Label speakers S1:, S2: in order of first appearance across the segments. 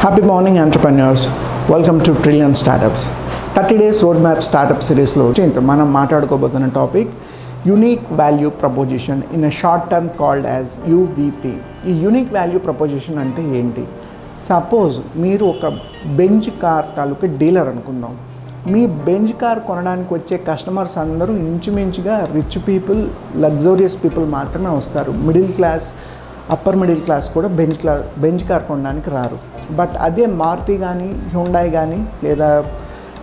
S1: Happy morning entrepreneurs welcome to trillion Startups. Thirty days road map startup సిరీస్లో ఇంత మనం మాట్లాడుకోబోతున్న topic unique value proposition in a short term called as UVP ఈ unique value proposition అంటే ఏంటి? Suppose మీరు ఒక bench car తాలూకు dealer అనుకుందాం. మీ బెంచ్ కార్ కొనడానికి వచ్చే కస్టమర్స్ అందరూ ఇంచుమించుగా రిచ్ పీపుల్ లగ్జోరియస్ పీపుల్ మాత్రమే వస్తారు. Middle class upper middle class కూడా బెంజ్ క్లా బెంచ్ కార్ కొనడానికి రారు. బట్ అదే మారుతి కానీ హ్యుండాయ్ కానీ లేదా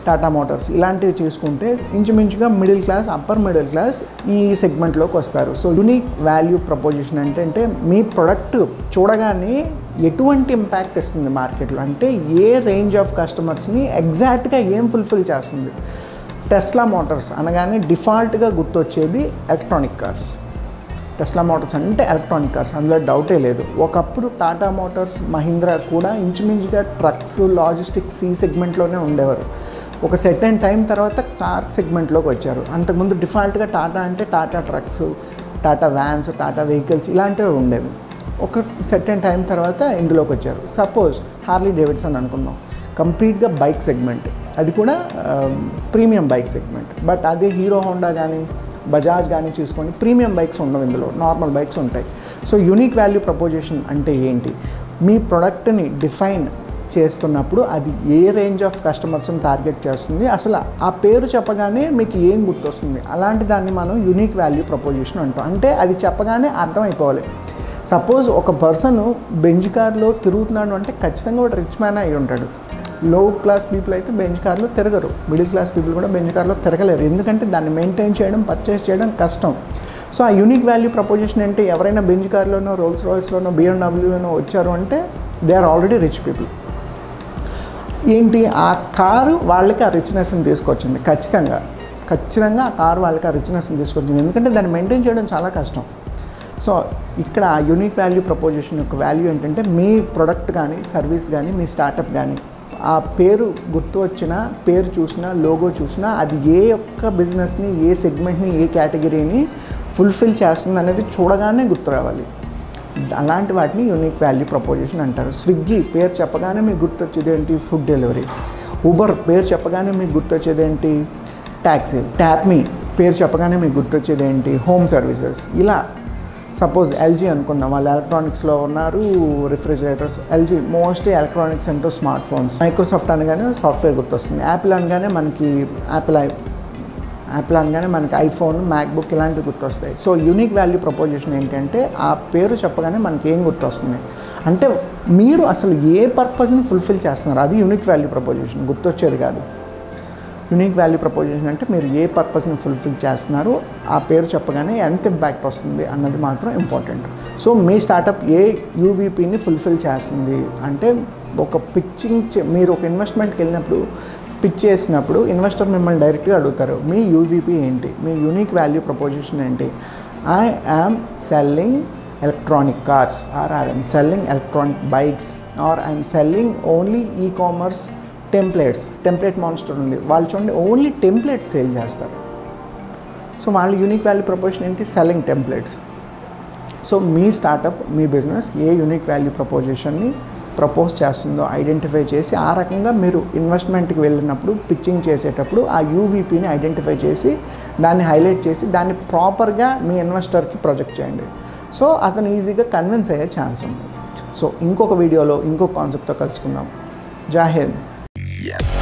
S1: టాటా మోటార్స్ ఇలాంటివి చేసుకుంటే ఇంచుమించుగా middle class upper middle class ఈ సెగ్మెంట్లోకి వస్తారు. సో యునిక్ వాల్యూ ప్రపోజిషన్ ఏంటంటే మీ ప్రొడక్ట్ చూడగానే ఎటువంటి ఇంపాక్ట్ ఇస్తుంది మార్కెట్లో అంటే ఏ రేంజ్ ఆఫ్ కస్టమర్స్ని ఎగ్జాక్ట్గా ఏం ఫుల్ఫిల్ చేస్తుంది? టెస్లా మోటార్స్ అనగానే డిఫాల్ట్గా గుర్తొచ్చేది ఎలక్ట్రానిక్ కార్స్ టెస్లా మోటార్స్ అంటే ఎలక్ట్రానిక్ కార్స్ అందులో డౌటే లేదు. ఒకప్పుడు టాటా మోటార్స్ మహీంద్రా కూడా ఇంచుమించుగా ట్రక్స్ లాజిస్టిక్స్ ఈ సెగ్మెంట్లోనే ఉండేవారు. ఒక సెట్ అండ్ టైం తర్వాత కార్ సెగ్మెంట్లోకి వచ్చారు. అంతకుముందు డిఫాల్ట్గా టాటా అంటే Tata trucks Tata vans Tata vehicles ఇలాంటివి ఉండేవి. ఒక సెట్ అండ్ టైం తర్వాత ఇందులోకి వచ్చారు. సపోజ్ హార్లీ డేవిడ్సన్ అనుకుందాం. కంప్లీట్గా బైక్ సెగ్మెంట్ అది కూడా ప్రీమియం బైక్ సెగ్మెంట్ బట్ అదే హీరో హోండా కానీ బజాజ్ కానీ చూసుకోండి ప్రీమియం బైక్స్ ఉండవు ఇందులో. నార్మల్ బైక్స్ ఉంటాయి. సో యూనిక్ వాల్యూ ప్రపోజిషన్ అంటే ఏంటి? మీ ప్రొడక్ట్ని డిఫైన్ చేస్తున్నప్పుడు అది ఏ రేంజ్ ఆఫ్ కస్టమర్స్ని టార్గెట్ చేస్తుంది? అసలు ఆ పేరు చెప్పగానే మీకు ఏం గుర్తొస్తుంది? అలాంటి దాన్ని మనం యూనిక్ వాల్యూ ప్రపోజిషన్ అంటాం. అంటే అది చెప్పగానే అర్థమైపోవాలి. సపోజ్ ఒక పర్సన్ బెంజ్ కార్లో తిరుగుతున్నాడు అంటే ఖచ్చితంగా ఒక రిచ్ మ్యాన్ అయి ఉంటాడు. లో క్లాస్ పీపుల్ అయితే బెంచ్ కార్లో తిరగరు. మిడిల్ క్లాస్ పీపుల్ కూడా బెంచ్ కార్లో తిరగలేరు. ఎందుకంటే దాన్ని మెయింటైన్ చేయడం పర్చేస్ చేయడం కష్టం. సో ఆ యూనిక్ వాల్యూ ప్రపోజిషన్ అంటే ఎవరైనా బెంచ్ కార్లోనో రోల్స్ రాయల్స్లోనో బిఎండబ్ల్యూలోనో వచ్చారు అంటే they are already rich people ఏంటి? ఆ కారు వాళ్ళకి ఆ రిచ్నెస్ని తీసుకొచ్చింది. ఖచ్చితంగా. ఖచ్చితంగా ఆ కారు వాళ్ళకి ఆ రిచ్నెస్ని తీసుకొచ్చింది. ఎందుకంటే దాన్ని మెయింటైన్ చేయడం చాలా కష్టం. సో ఇక్కడ యూనిక్ వాల్యూ ప్రపోజిషన్ యొక్క వాల్యూ ఏంటంటే మీ ప్రొడక్ట్ కానీ సర్వీస్ కానీ మీ స్టార్టప్ కానీ ఆ పేరు గుర్తు వచ్చినా పేరు చూసినా లోగో చూసినా అది ఏ యొక్క బిజినెస్ని ఏ సెగ్మెంట్ని ఏ కేటగిరీని ఫుల్ఫిల్ చేస్తుంది అనేది చూడగానే గుర్తు రావాలి. అలాంటి వాటిని యూనిక్ వాల్యూ ప్రపోజిషన్ అంటారు. స్విగ్గీ పేరు చెప్పగానే మీకు గుర్తొచ్చేది ఏంటి? ఫుడ్ డెలివరీ ఊబర్ పేరు చెప్పగానే మీకు గుర్తొచ్చేది ఏంటి? ట్యాక్సీ ట్యాప్మీ పేరు చెప్పగానే మీకు గుర్తొచ్చేది ఏంటి? హోమ్ సర్వీసెస్ ఇలా సపోజ్ ఎల్జీ అనుకుందాం. వాళ్ళు ఎలక్ట్రానిక్స్లో ఉన్నారు రిఫ్రిజిరేటర్స్ ఎల్జీ మోస్ట్లీ ఎలక్ట్రానిక్స్ అంటూ స్మార్ట్ ఫోన్స్ మైక్రోసాఫ్ట్ అనగానే సాఫ్ట్వేర్ గుర్తొస్తుంది. యాపిల్ అనగానే మనకి యాపిల్ ఐ యాపిల్ అనగానే మనకి ఐఫోన్ మ్యాక్బుక్ ఇలాంటివి గుర్తొస్తాయి. సో యూనిక్ వాల్యూ ప్రపోజిషన్ ఏంటంటే ఆ పేరు చెప్పగానే మనకి ఏం గుర్తొస్తుంది? అంటే మీరు అసలు ఏ పర్పస్ని ఫుల్ఫిల్ చేస్తున్నారు? అది యూనిక్ వాల్యూ ప్రపోజిషన్ గుర్తొచ్చేది కాదు. యూనిక్ వాల్యూ ప్రపోజిషన్ అంటే మీరు ఏ పర్పస్ని ఫుల్ఫిల్ చేస్తున్నారు? ఆ పేరు చెప్పగానే ఎంత ఇంపాక్ట్ వస్తుంది అన్నది మాత్రం ఇంపార్టెంట్ సో మీ స్టార్టప్ ఏ యూవీపీని ఫుల్ఫిల్ చేస్తుంది? అంటే ఒక పిచ్చింగ్ మీరు ఒక ఇన్వెస్ట్మెంట్కి వెళ్ళినప్పుడు పిచ్ చేసినప్పుడు ఇన్వెస్టర్ మిమ్మల్ని డైరెక్ట్గా అడుగుతారు మీ యూవీపీ ఏంటి? మీ యూనిక్ వాల్యూ ప్రపోజిషన్ ఏంటి? I am selling electronic cars or I'm selling electronic bikes or I'm selling only e commerce templates template monster ఉంది. వాళ్ళు చూడండి ఓన్లీ టెంప్లెట్స్ సేల్ చేస్తారు. సో వాళ్ళ యూనిక్ వాల్యూ ప్రపోజిషన్ ఏంటి? సెల్లింగ్ టెంప్లెట్స్ సో మీ startup మీ business ఏ unique value ప్రపోజిషన్ని ప్రపోజ్ చేస్తుందో ఐడెంటిఫై చేసి ఆ రకంగా మీరు ఇన్వెస్ట్మెంట్కి వెళ్ళినప్పుడు పిచ్చింగ్ చేసేటప్పుడు ఆ యూవీపీని ఐడెంటిఫై చేసి దాన్ని హైలైట్ చేసి దాన్ని ప్రాపర్గా మీ ఇన్వెస్టర్కి ప్రొజెక్ట్ చేయండి. సో అతను ఈజీగా కన్విన్స్ అయ్యే ఛాన్స్ ఉంది. సో ఇంకొక వీడియోలో ఇంకొక కాన్సెప్ట్తో కలుసుకుందాం. జాహేద్
S2: Yeah.